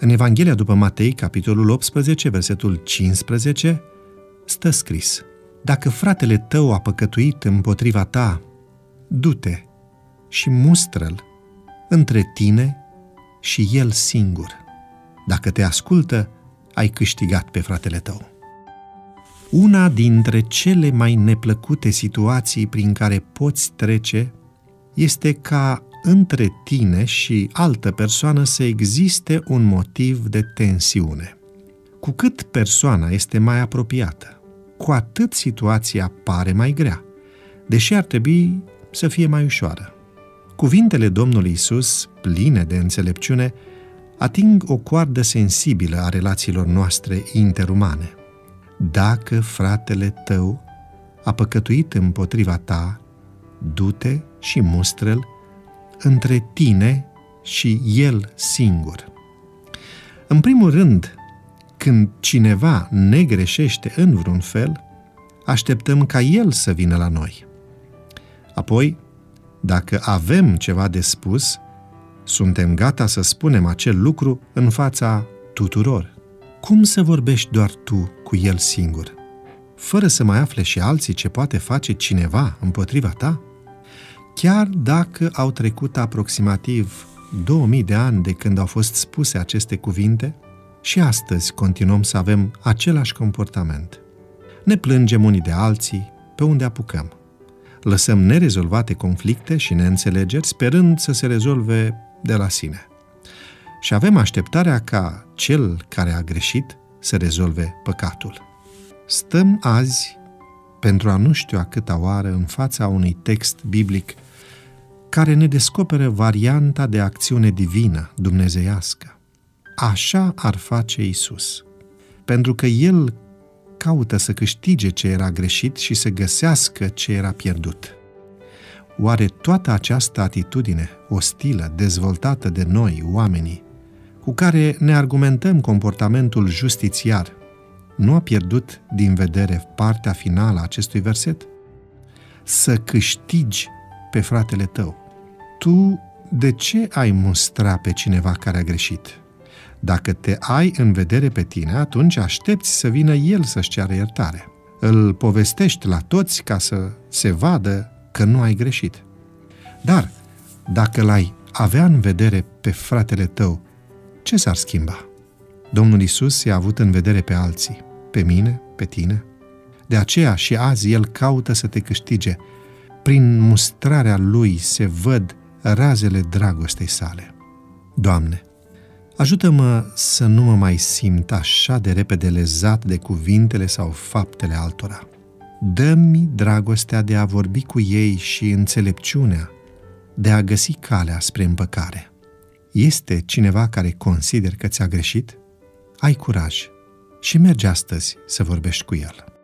În Evanghelia după Matei, capitolul 18, versetul 15, stă scris Dacă fratele tău a păcătuit împotriva ta, du-te și mustră-l între tine și el singur. Dacă te ascultă, ai câștigat pe fratele tău. Una dintre cele mai neplăcute situații prin care poți trece este ca între tine și altă persoană să existe un motiv de tensiune. Cu cât persoana este mai apropiată, cu atât situația pare mai grea, deși ar trebui să fie mai ușoară. Cuvintele Domnului Isus, pline de înțelepciune, ating o coardă sensibilă a relațiilor noastre interumane. Dacă fratele tău a păcătuit împotriva ta, du-te și mustră-l între tine și el singur. În primul rând, când cineva ne greșește în vreun fel, așteptăm ca el să vină la noi. Apoi, dacă avem ceva de spus, suntem gata să spunem acel lucru în fața tuturor. Cum să vorbești doar tu cu el singur, fără să mai afle și alții ce poate face cineva împotriva ta? Chiar dacă au trecut aproximativ 2000 de ani de când au fost spuse aceste cuvinte, și astăzi continuăm să avem același comportament. Ne plângem unii de alții pe unde apucăm. Lăsăm nerezolvate conflicte și neînțelegeri sperând să se rezolve de la sine. Și avem așteptarea ca cel care a greșit să rezolve păcatul. Stăm azi pentru a nu știu a câta oară în fața unui text biblic care ne descoperă varianta de acțiune divină, dumnezeiască. Așa ar face Isus. Pentru că El caută să câștige ce era greșit și să găsească ce era pierdut. Oare toată această atitudine ostilă, dezvoltată de noi, oamenii, cu care ne argumentăm comportamentul justițiar, nu a pierdut din vedere partea finală a acestui verset? Să câștigi pe fratele tău. Tu de ce ai mustra pe cineva care a greșit? Dacă te ai în vedere pe tine, atunci aștepți să vină el să-și ceară iertare. Îl povestești la toți ca să se vadă că nu ai greșit. Dar, dacă l-ai avea în vedere pe fratele tău, ce s-ar schimba? Domnul Isus i-a avut în vedere pe alții, pe mine, pe tine. De aceea și azi El caută să te câștige. Prin mustrarea Lui se văd razele dragostei sale. Doamne, ajută-mă să nu mă mai simt așa de repede lezat de cuvintele sau faptele altora. Dă-mi dragostea de a vorbi cu ei și înțelepciunea de a găsi calea spre împăcare. Este cineva care consider că ți-a greșit? Ai curaj și mergi astăzi să vorbești cu el.